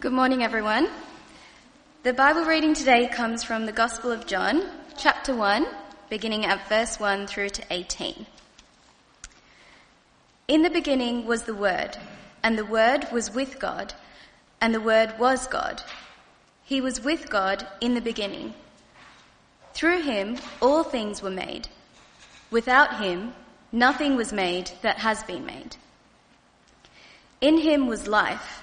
Good morning, everyone. The Bible reading today comes from the Gospel of John, chapter 1, beginning at verse 1 through to 18. In the beginning was the Word, and the Word was with God, and the Word was God. He was with God in the beginning. Through him all things were made. Without him nothing was made that has been made. In him was life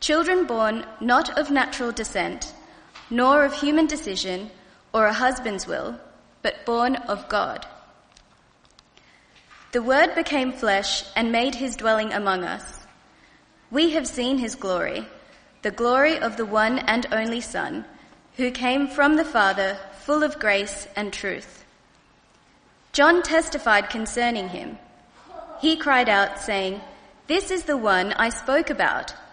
Children born not of natural descent, nor of human decision or a husband's will, but born of God. The Word became flesh and made his dwelling among us. We have seen his glory, the glory of the one and only Son, who came from the Father, full of grace and truth. John testified concerning him. He cried out, saying, This is the one I spoke about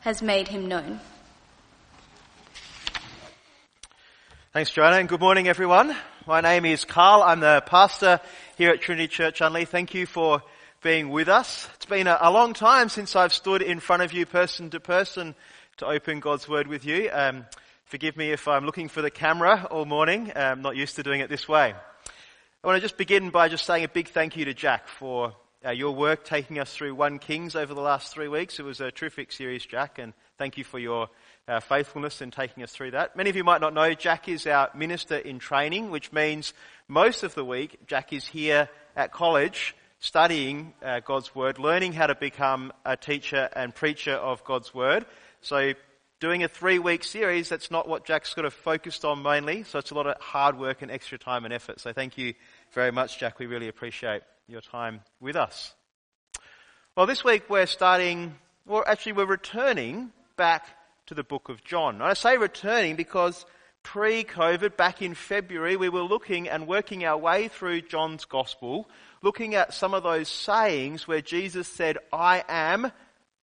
has made him known. Thanks, Joanna, and good morning, everyone. My name is Carl. I'm the pastor here at Trinity Church Unley. Thank you for being with us. It's been a, long time since I've stood in front of you person to person to open God's Word with you. Um, forgive me if I'm looking for the camera all morning. I'm not used to doing it this way. I want to just begin by just saying a big thank you to Jack for uh, your work taking us through 1 Kings over the last three weeks. It was a terrific series, Jack, and thank you for your uh, faithfulness in taking us through that. Many of you might not know Jack is our minister in training, which means most of the week Jack is here at college studying uh, God's Word, learning how to become a teacher and preacher of God's Word. So doing a three week series, that's not what Jack's sort of focused on mainly. So it's a lot of hard work and extra time and effort. So thank you very much, Jack. We really appreciate your time with us. Well, this week we're starting, or actually we're returning back to the book of John. And I say returning because pre-COVID, back in February, we were looking and working our way through John's gospel, looking at some of those sayings where Jesus said, I am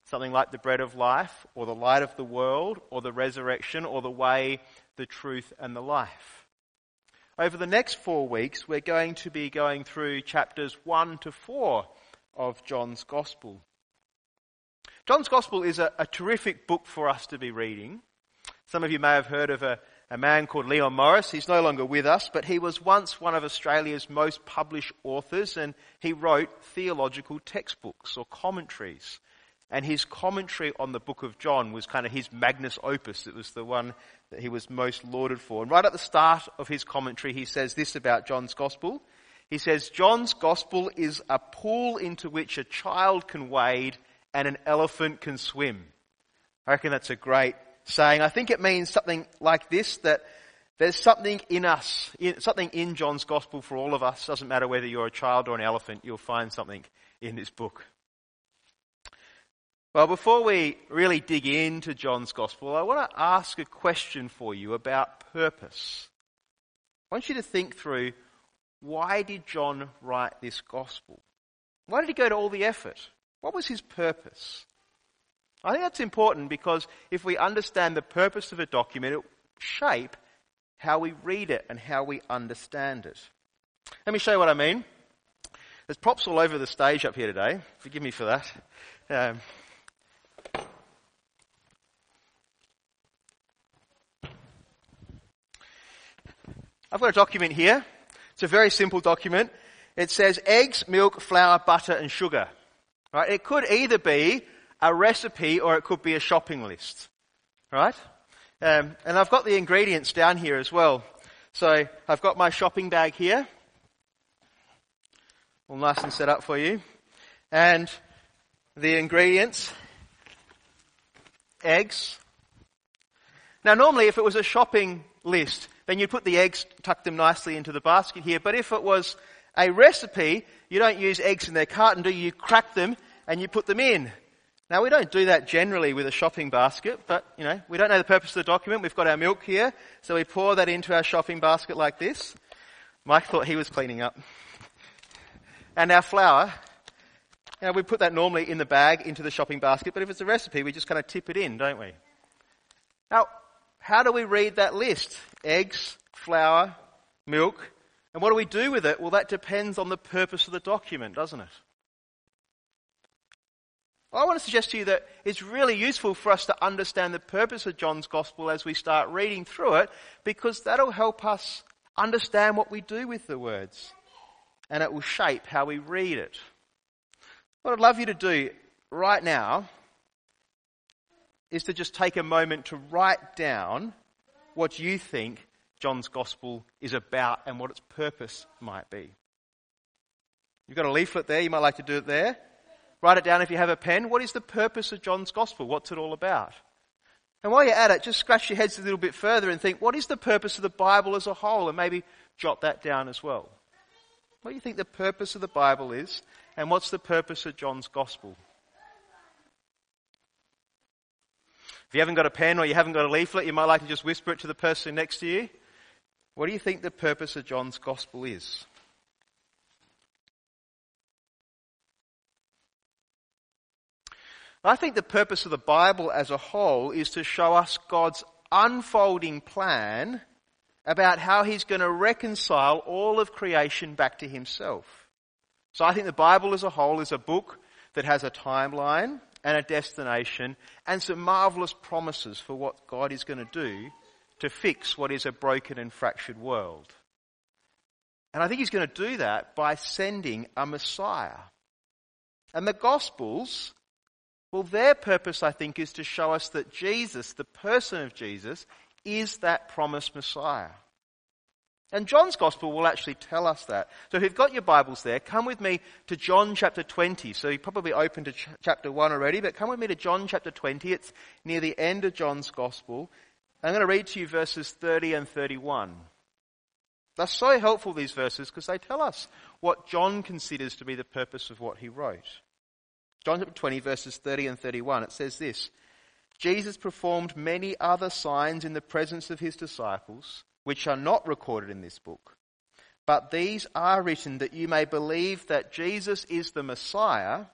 something like the bread of life, or the light of the world, or the resurrection, or the way, the truth, and the life. Over the next four weeks, we're going to be going through chapters 1 to 4 of John's Gospel. John's Gospel is a, a terrific book for us to be reading. Some of you may have heard of a, a man called Leon Morris. He's no longer with us, but he was once one of Australia's most published authors and he wrote theological textbooks or commentaries. And his commentary on the book of John was kind of his magnus opus. It was the one that he was most lauded for. And right at the start of his commentary, he says this about John's gospel. He says, John's gospel is a pool into which a child can wade and an elephant can swim. I reckon that's a great saying. I think it means something like this, that there's something in us, something in John's gospel for all of us. Doesn't matter whether you're a child or an elephant, you'll find something in this book. Well, before we really dig into John's Gospel, I want to ask a question for you about purpose. I want you to think through why did John write this Gospel? Why did he go to all the effort? What was his purpose? I think that's important because if we understand the purpose of a document, it shape how we read it and how we understand it. Let me show you what I mean. There's props all over the stage up here today. Forgive me for that. Um, I've got a document here. It's a very simple document. It says eggs, milk, flour, butter, and sugar. Right? It could either be a recipe or it could be a shopping list. Right? Um, and I've got the ingredients down here as well. So I've got my shopping bag here. All nice and set up for you. And the ingredients. Eggs. Now normally if it was a shopping list, then you'd put the eggs, tuck them nicely into the basket here. But if it was a recipe, you don't use eggs in their carton, do you? You crack them and you put them in. Now we don't do that generally with a shopping basket, but you know, we don't know the purpose of the document. We've got our milk here, so we pour that into our shopping basket like this. Mike thought he was cleaning up. And our flour, know, we put that normally in the bag into the shopping basket, but if it's a recipe, we just kind of tip it in, don't we? Now, how do we read that list? Eggs, flour, milk. And what do we do with it? Well, that depends on the purpose of the document, doesn't it? I want to suggest to you that it's really useful for us to understand the purpose of John's Gospel as we start reading through it, because that'll help us understand what we do with the words. And it will shape how we read it. What I'd love you to do right now is to just take a moment to write down what you think John's gospel is about and what its purpose might be. You've got a leaflet there, you might like to do it there. Write it down if you have a pen. What is the purpose of John's gospel? What's it all about? And while you're at it, just scratch your heads a little bit further and think, what is the purpose of the Bible as a whole? And maybe jot that down as well. What do you think the purpose of the Bible is? And what's the purpose of John's gospel? You haven't got a pen or you haven't got a leaflet, you might like to just whisper it to the person next to you. What do you think the purpose of John's gospel is? I think the purpose of the Bible as a whole is to show us God's unfolding plan about how he's going to reconcile all of creation back to himself. So I think the Bible as a whole is a book that has a timeline and a destination and some marvelous promises for what God is going to do to fix what is a broken and fractured world. And I think he's going to do that by sending a Messiah. And the Gospels, well, their purpose, I think, is to show us that Jesus, the person of Jesus, is that promised Messiah. And John's Gospel will actually tell us that. So if you've got your Bibles there, come with me to John chapter 20. So you probably opened to ch- chapter 1 already, but come with me to John chapter 20. It's near the end of John's Gospel. I'm going to read to you verses 30 and 31. They're so helpful, these verses, because they tell us what John considers to be the purpose of what he wrote. John chapter 20, verses 30 and 31, it says this Jesus performed many other signs in the presence of his disciples, which are not recorded in this book. But these are written that you may believe that Jesus is the Messiah,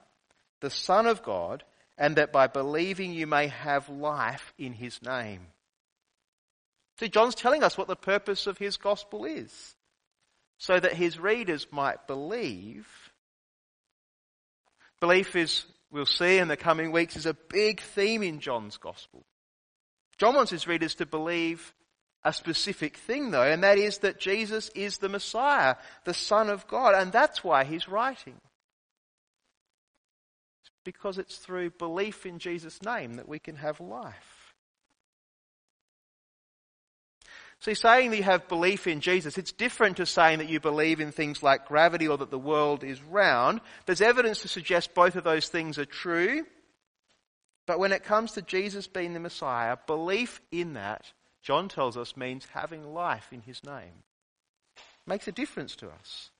the Son of God, and that by believing you may have life in his name. See, John's telling us what the purpose of his gospel is. So that his readers might believe. Belief is, we'll see in the coming weeks, is a big theme in John's gospel. John wants his readers to believe a specific thing though, and that is that Jesus is the Messiah, the Son of God, and that's why he's writing. because it's through belief in Jesus' name that we can have life. See, saying that you have belief in Jesus, it's different to saying that you believe in things like gravity or that the world is round. There's evidence to suggest both of those things are true. But when it comes to Jesus being the Messiah, belief in that, John tells us, means having life in his name. It makes a difference to us.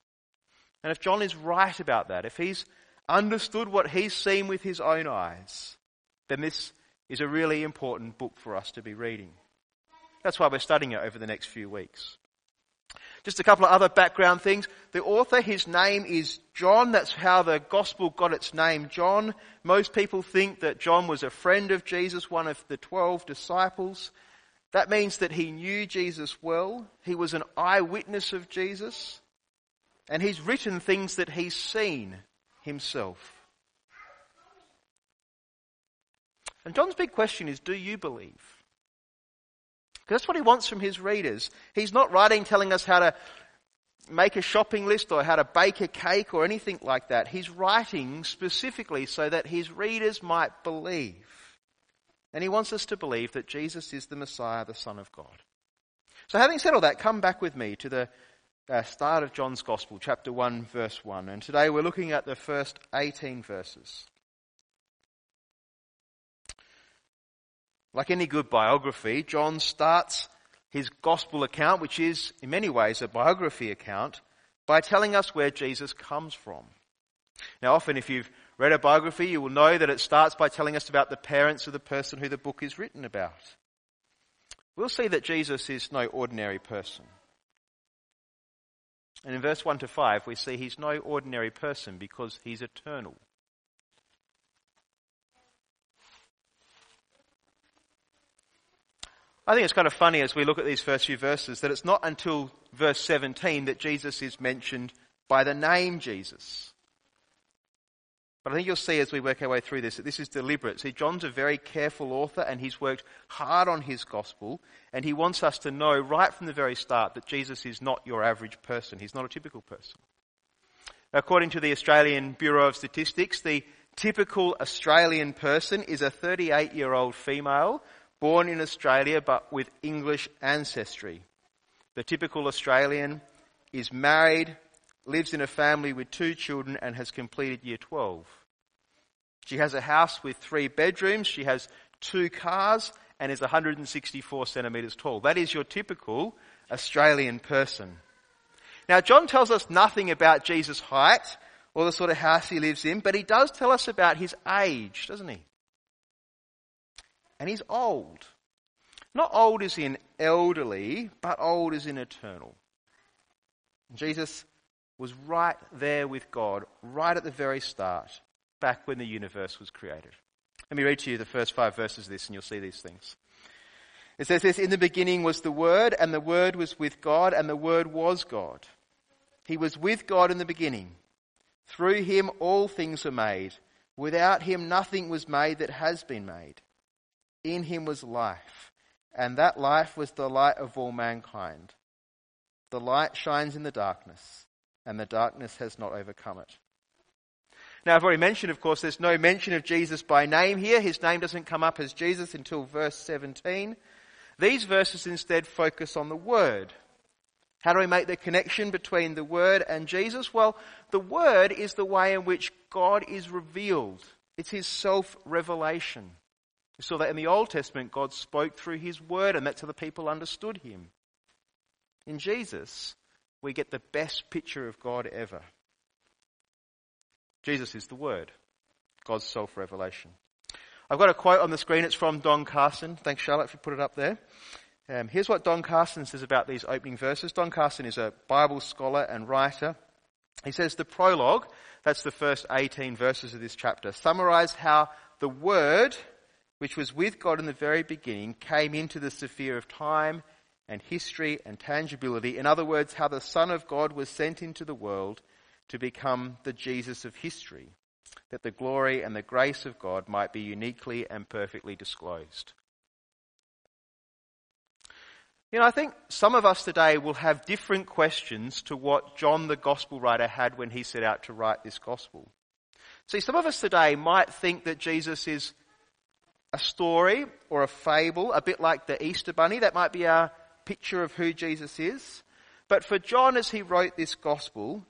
And if John is right about that, if he's understood what he's seen with his own eyes, then this is a really important book for us to be reading. That's why we're studying it over the next few weeks. Just a couple of other background things. The author, his name is John. That's how the gospel got its name, John. Most people think that John was a friend of Jesus, one of the twelve disciples. That means that he knew Jesus well, he was an eyewitness of Jesus, and he's written things that he's seen himself. And John's big question is, do you believe? Because that's what he wants from his readers. He's not writing telling us how to make a shopping list or how to bake a cake or anything like that. He's writing specifically so that his readers might believe. And he wants us to believe that Jesus is the Messiah, the Son of God. So having said all that, come back with me to the uh, start of John's Gospel, chapter 1, verse 1. And today we're looking at the first 18 verses. Like any good biography, John starts his gospel account, which is in many ways a biography account, by telling us where Jesus comes from. Now often if you've read a biography, you will know that it starts by telling us about the parents of the person who the book is written about. We'll see that Jesus is no ordinary person. And in verse 1 to 5, we see he's no ordinary person because he's eternal. I think it's kind of funny as we look at these first few verses that it's not until verse 17 that Jesus is mentioned by the name Jesus. But I think you'll see as we work our way through this that this is deliberate. See, John's a very careful author and he's worked hard on his gospel and he wants us to know right from the very start that Jesus is not your average person. He's not a typical person. According to the Australian Bureau of Statistics, the typical Australian person is a 38 year old female born in Australia but with English ancestry. The typical Australian is married, lives in a family with two children and has completed year 12. She has a house with three bedrooms, she has two cars and is 164 centimetres tall. That is your typical Australian person. Now John tells us nothing about Jesus' height or the sort of house he lives in, but he does tell us about his age, doesn't he? And he's old. Not old as in elderly, but old as in eternal. Jesus was right there with God, right at the very start, back when the universe was created. Let me read to you the first five verses of this and you'll see these things. It says this, in the beginning was the Word, and the Word was with God, and the Word was God. He was with God in the beginning. Through him all things were made. Without him nothing was made that has been made. In him was life, and that life was the light of all mankind. The light shines in the darkness, and the darkness has not overcome it. Now, I've already mentioned, of course, there's no mention of Jesus by name here. His name doesn't come up as Jesus until verse 17. These verses instead focus on the Word. How do we make the connection between the Word and Jesus? Well, the Word is the way in which God is revealed. It's His self-revelation. We saw that in the Old Testament, God spoke through His Word, and that's how the people understood Him. In Jesus, we get the best picture of God ever. Jesus is the Word, God's self revelation. I've got a quote on the screen. It's from Don Carson. Thanks, Charlotte, for put it up there. Um, here's what Don Carson says about these opening verses. Don Carson is a Bible scholar and writer. He says the prologue, that's the first 18 verses of this chapter, summarize how the Word which was with God in the very beginning, came into the sphere of time and history and tangibility. In other words, how the Son of God was sent into the world to become the Jesus of history, that the glory and the grace of God might be uniquely and perfectly disclosed. You know, I think some of us today will have different questions to what John the Gospel writer had when he set out to write this Gospel. See, some of us today might think that Jesus is a story or a fable, a bit like the Easter Bunny. That might be our picture of who Jesus is. But for John, as he wrote this gospel,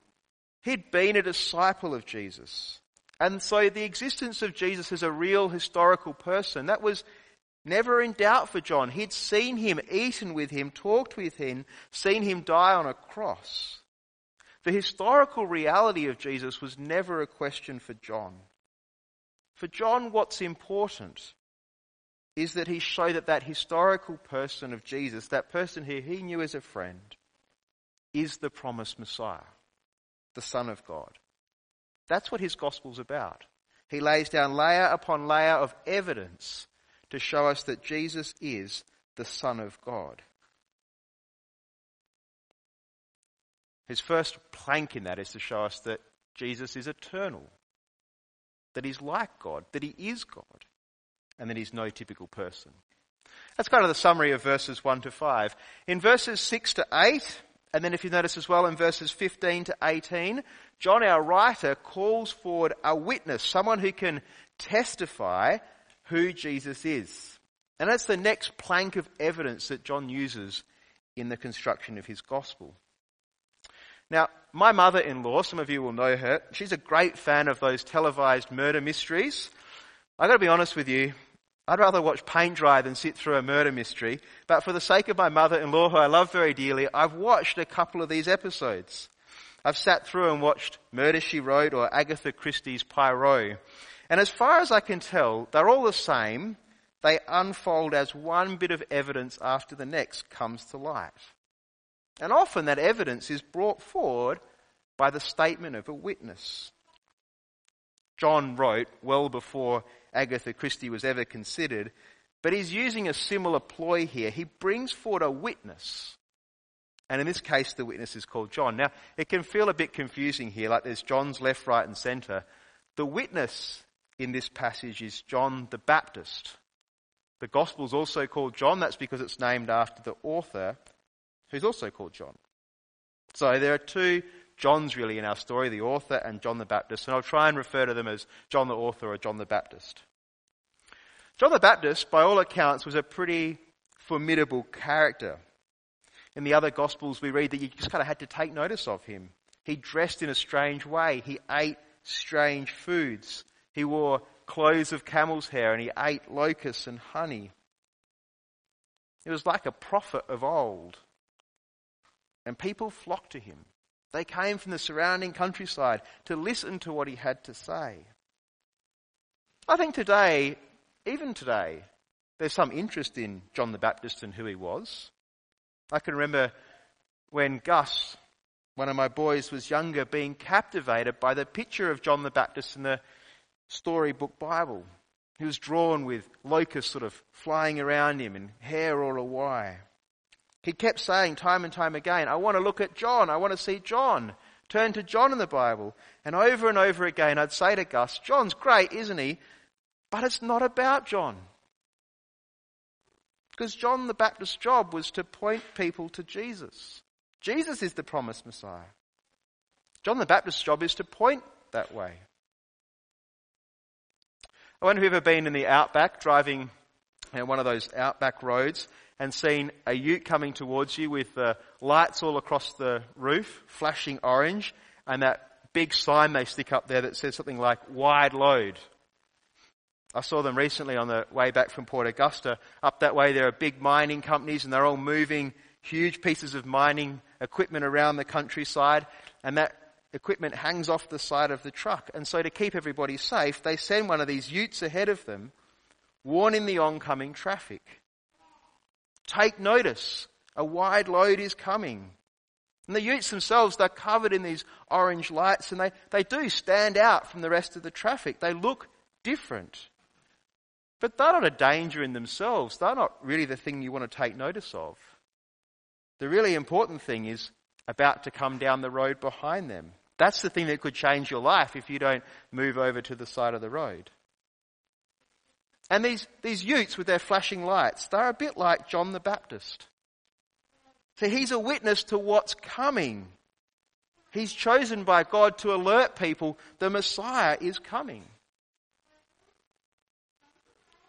he'd been a disciple of Jesus. And so the existence of Jesus as a real historical person, that was never in doubt for John. He'd seen him, eaten with him, talked with him, seen him die on a cross. The historical reality of Jesus was never a question for John. For John, what's important is that he showed that that historical person of Jesus, that person who he knew as a friend, is the promised Messiah, the Son of God. That's what his gospel's about. He lays down layer upon layer of evidence to show us that Jesus is the Son of God. His first plank in that is to show us that Jesus is eternal, that he's like God, that he is God, and that he's no typical person. That's kind of the summary of verses 1 to 5. In verses 6 to 8, and then if you notice as well in verses 15 to 18, John, our writer, calls forward a witness, someone who can testify who Jesus is. And that's the next plank of evidence that John uses in the construction of his gospel. Now, my mother-in-law, some of you will know her, she's a great fan of those televised murder mysteries. I've got to be honest with you, I'd rather watch paint dry than sit through a murder mystery. But for the sake of my mother-in-law, who I love very dearly, I've watched a couple of these episodes. I've sat through and watched Murder She Wrote or Agatha Christie's Poirot. And as far as I can tell, they're all the same. They unfold as one bit of evidence after the next comes to light. And often that evidence is brought forward by the statement of a witness. John wrote well before Agatha Christie was ever considered, but he's using a similar ploy here. He brings forward a witness. And in this case, the witness is called John. Now, it can feel a bit confusing here, like there's John's left, right, and centre. The witness in this passage is John the Baptist. The gospel is also called John. That's because it's named after the author, who's also called John. So there are two John's really in our story, the author and John the Baptist, and I'll try and refer to them as John the author or John the Baptist. John the Baptist, by all accounts, was a pretty formidable character. In the other Gospels, we read that you just kind of had to take notice of him. He dressed in a strange way. He ate strange foods. He wore clothes of camel's hair and he ate locusts and honey. He was like a prophet of old. And people flocked to him. They came from the surrounding countryside to listen to what he had to say. I think today, even today, there's some interest in John the Baptist and who he was. I can remember when Gus, one of my boys, was younger, being captivated by the picture of John the Baptist in the storybook Bible. He was drawn with locusts sort of flying around him and hair all awry. He kept saying time and time again, I want to look at John. I want to see John. Turn to John in the Bible. And over and over again, I'd say to Gus, John's great, isn't he? But it's not about John. Because John the Baptist's job was to point people to Jesus. Jesus is the promised Messiah. John the Baptist's job is to point that way. I wonder if you've ever been in the outback driving you know, one of those outback roads and seen a ute coming towards you with uh, lights all across the roof, flashing orange, and that big sign they stick up there that says something like wide load. I saw them recently on the way back from Port Augusta. Up that way there are big mining companies and they're all moving huge pieces of mining equipment around the countryside and that equipment hangs off the side of the truck. And so to keep everybody safe, they send one of these utes ahead of them, warning the oncoming traffic. Take notice. A wide load is coming. And the utes themselves, they're covered in these orange lights and they, they do stand out from the rest of the traffic. They look different. But they're not a danger in themselves. They're not really the thing you want to take notice of. The really important thing is about to come down the road behind them. That's the thing that could change your life if you don't move over to the side of the road. And these, these utes with their flashing lights, they're a bit like John the Baptist. So he's a witness to what's coming. He's chosen by God to alert people the Messiah is coming.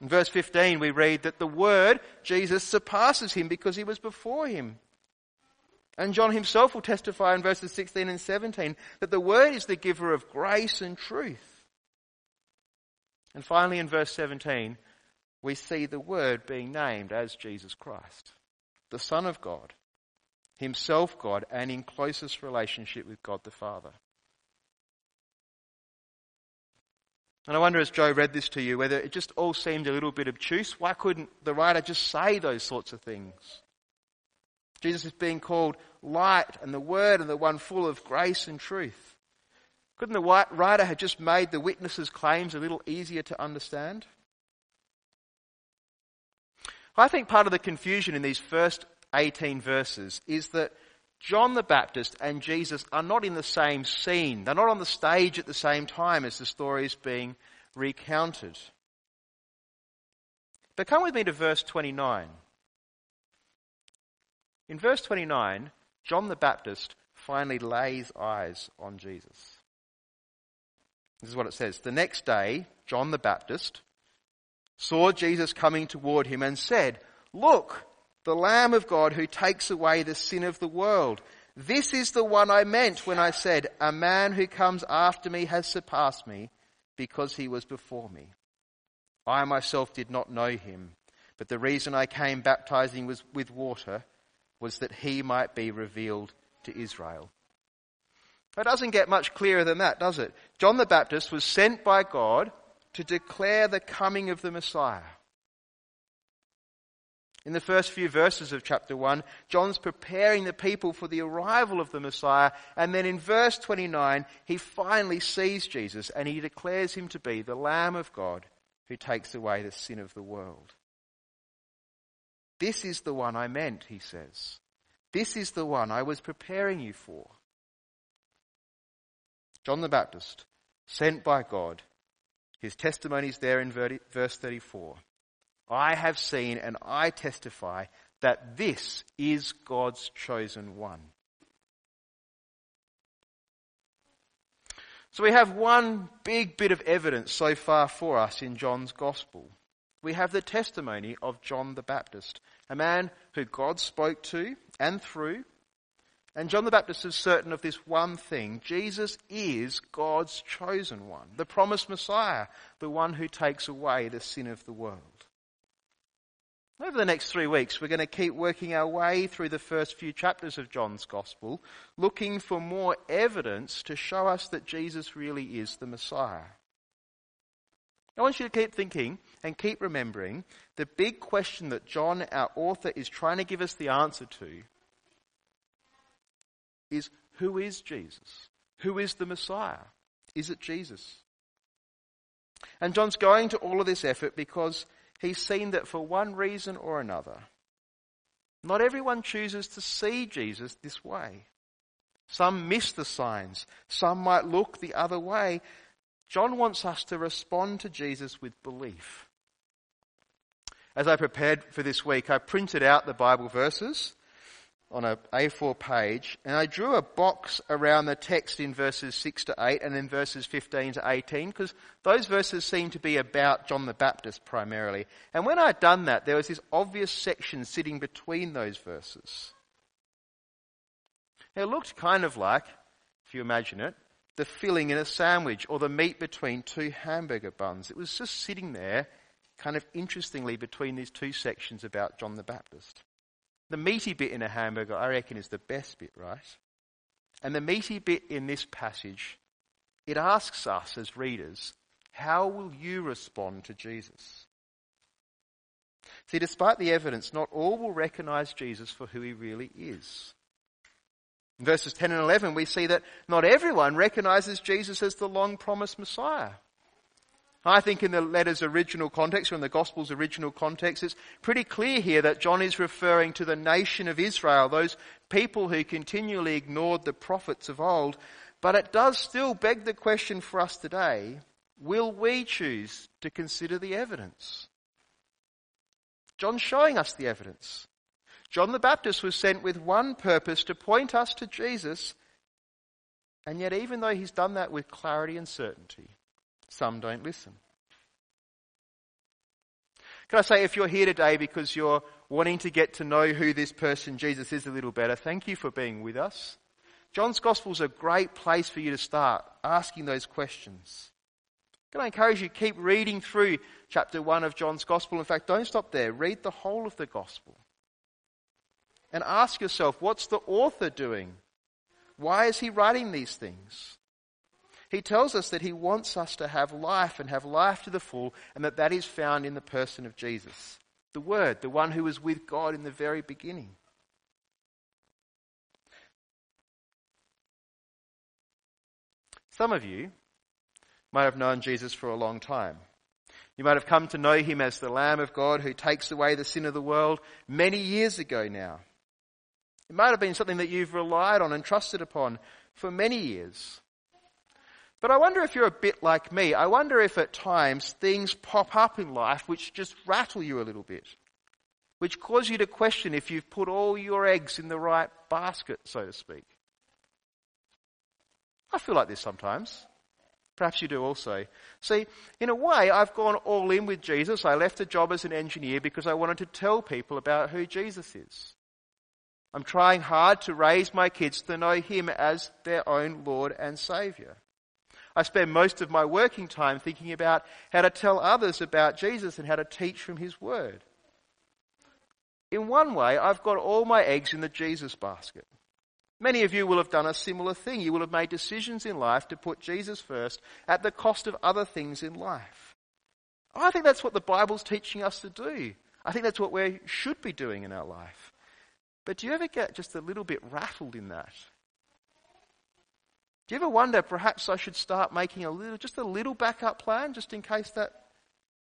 In verse 15, we read that the Word, Jesus, surpasses him because he was before him. And John himself will testify in verses 16 and 17 that the Word is the giver of grace and truth. And finally, in verse 17, we see the Word being named as Jesus Christ, the Son of God, Himself God, and in closest relationship with God the Father. And I wonder as Joe read this to you whether it just all seemed a little bit obtuse. Why couldn't the writer just say those sorts of things? Jesus is being called light and the Word and the one full of grace and truth. Couldn't the writer have just made the witnesses' claims a little easier to understand? I think part of the confusion in these first 18 verses is that John the Baptist and Jesus are not in the same scene. They're not on the stage at the same time as the story is being recounted. But come with me to verse 29. In verse 29, John the Baptist finally lays eyes on Jesus. This is what it says. The next day, John the Baptist saw Jesus coming toward him and said, Look, the Lamb of God who takes away the sin of the world. This is the one I meant when I said, A man who comes after me has surpassed me because he was before me. I myself did not know him, but the reason I came baptizing was with water was that he might be revealed to Israel. It doesn't get much clearer than that, does it? John the Baptist was sent by God to declare the coming of the Messiah. In the first few verses of chapter 1, John's preparing the people for the arrival of the Messiah, and then in verse 29, he finally sees Jesus and he declares him to be the Lamb of God who takes away the sin of the world. This is the one I meant, he says. This is the one I was preparing you for. John the Baptist, sent by God. His testimony is there in verse 34. I have seen and I testify that this is God's chosen one. So we have one big bit of evidence so far for us in John's gospel. We have the testimony of John the Baptist, a man who God spoke to and through and John the Baptist is certain of this one thing. Jesus is God's chosen one, the promised Messiah, the one who takes away the sin of the world. Over the next three weeks, we're going to keep working our way through the first few chapters of John's Gospel, looking for more evidence to show us that Jesus really is the Messiah. I want you to keep thinking and keep remembering the big question that John, our author, is trying to give us the answer to is who is Jesus? Who is the Messiah? Is it Jesus? And John's going to all of this effort because he's seen that for one reason or another, not everyone chooses to see Jesus this way. Some miss the signs. Some might look the other way. John wants us to respond to Jesus with belief. As I prepared for this week, I printed out the Bible verses on a A4 page, and I drew a box around the text in verses 6 to 8 and then verses 15 to 18, because those verses seem to be about John the Baptist primarily. And when I'd done that, there was this obvious section sitting between those verses. It looked kind of like, if you imagine it, the filling in a sandwich or the meat between two hamburger buns. It was just sitting there, kind of interestingly, between these two sections about John the Baptist. The meaty bit in a hamburger, I reckon, is the best bit, right? And the meaty bit in this passage, it asks us as readers, how will you respond to Jesus? See, despite the evidence, not all will recognize Jesus for who he really is. In verses 10 and 11, we see that not everyone recognizes Jesus as the long promised Messiah. I think in the letter's original context, or in the Gospel's original context, it's pretty clear here that John is referring to the nation of Israel, those people who continually ignored the prophets of old. But it does still beg the question for us today, will we choose to consider the evidence? John's showing us the evidence. John the Baptist was sent with one purpose to point us to Jesus, and yet even though he's done that with clarity and certainty, some don't listen. Can I say, if you're here today because you're wanting to get to know who this person Jesus is a little better, thank you for being with us. John's Gospel is a great place for you to start asking those questions. Can I encourage you, to keep reading through chapter 1 of John's Gospel. In fact, don't stop there. Read the whole of the Gospel. And ask yourself, what's the author doing? Why is he writing these things? He tells us that he wants us to have life and have life to the full, and that that is found in the person of Jesus, the Word, the one who was with God in the very beginning. Some of you might have known Jesus for a long time. You might have come to know him as the Lamb of God who takes away the sin of the world many years ago now. It might have been something that you've relied on and trusted upon for many years. But I wonder if you're a bit like me. I wonder if at times things pop up in life which just rattle you a little bit, which cause you to question if you've put all your eggs in the right basket, so to speak. I feel like this sometimes. Perhaps you do also. See, in a way, I've gone all in with Jesus. I left a job as an engineer because I wanted to tell people about who Jesus is. I'm trying hard to raise my kids to know Him as their own Lord and Saviour. I spend most of my working time thinking about how to tell others about Jesus and how to teach from His Word. In one way, I've got all my eggs in the Jesus basket. Many of you will have done a similar thing. You will have made decisions in life to put Jesus first at the cost of other things in life. I think that's what the Bible's teaching us to do. I think that's what we should be doing in our life. But do you ever get just a little bit rattled in that? Do you ever wonder perhaps I should start making a little, just a little backup plan just in case that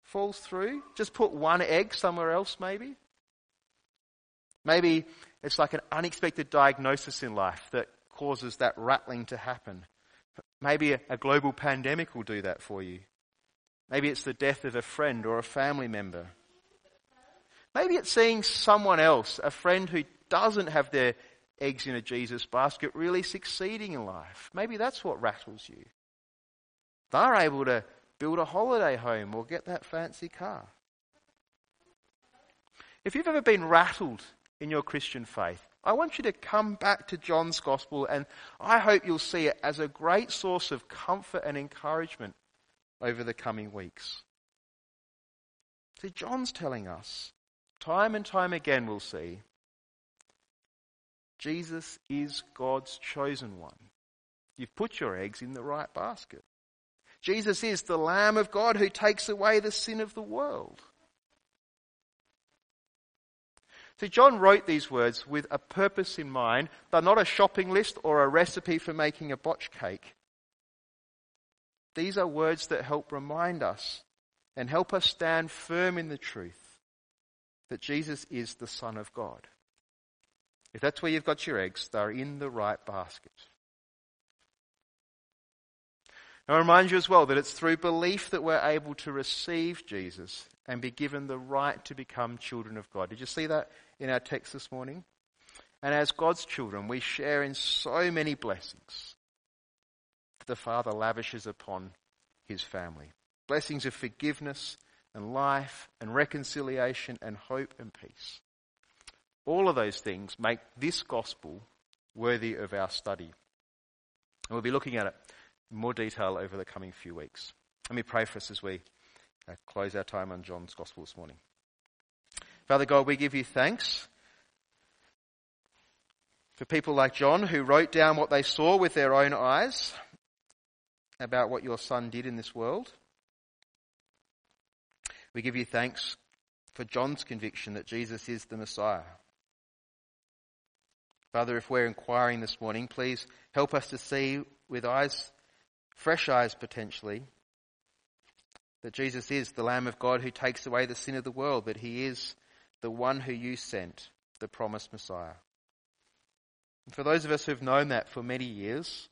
falls through? Just put one egg somewhere else maybe? Maybe it's like an unexpected diagnosis in life that causes that rattling to happen. Maybe a, global pandemic will do that for you. Maybe it's the death of a friend or a family member. Maybe it's seeing someone else, a friend who doesn't have their eggs in a Jesus basket really succeeding in life. Maybe that's what rattles you. They're able to build a holiday home or get that fancy car. If you've ever been rattled in your Christian faith, I want you to come back to John's gospel and I hope you'll see it as a great source of comfort and encouragement over the coming weeks. See, John's telling us, time and time again we'll see, Jesus is God's chosen one. You've put your eggs in the right basket. Jesus is the Lamb of God who takes away the sin of the world. See, John wrote these words with a purpose in mind. They're not a shopping list or a recipe for making a botch cake. These are words that help remind us and help us stand firm in the truth that Jesus is the Son of God. If that's where you've got your eggs, they're in the right basket. I remind you as well that it's through belief that we're able to receive Jesus and be given the right to become children of God. Did you see that in our text this morning? And as God's children, we share in so many blessings that the Father lavishes upon his family. Blessings of forgiveness and life and reconciliation and hope and peace. All of those things make this gospel worthy of our study. And we'll be looking at it in more detail over the coming few weeks. Let me pray for us as we uh, close our time on John's gospel this morning. Father God, we give you thanks for people like John who wrote down what they saw with their own eyes about what your son did in this world. We give you thanks for John's conviction that Jesus is the Messiah. Father, if we're inquiring this morning, please help us to see with eyes, fresh eyes potentially, that Jesus is the Lamb of God who takes away the sin of the world, that he is the one who you sent, the promised Messiah. And for those of us who've known that for many years,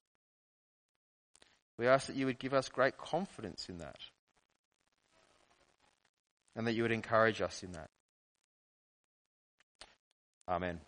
we ask that you would give us great confidence in that and that you would encourage us in that. Amen.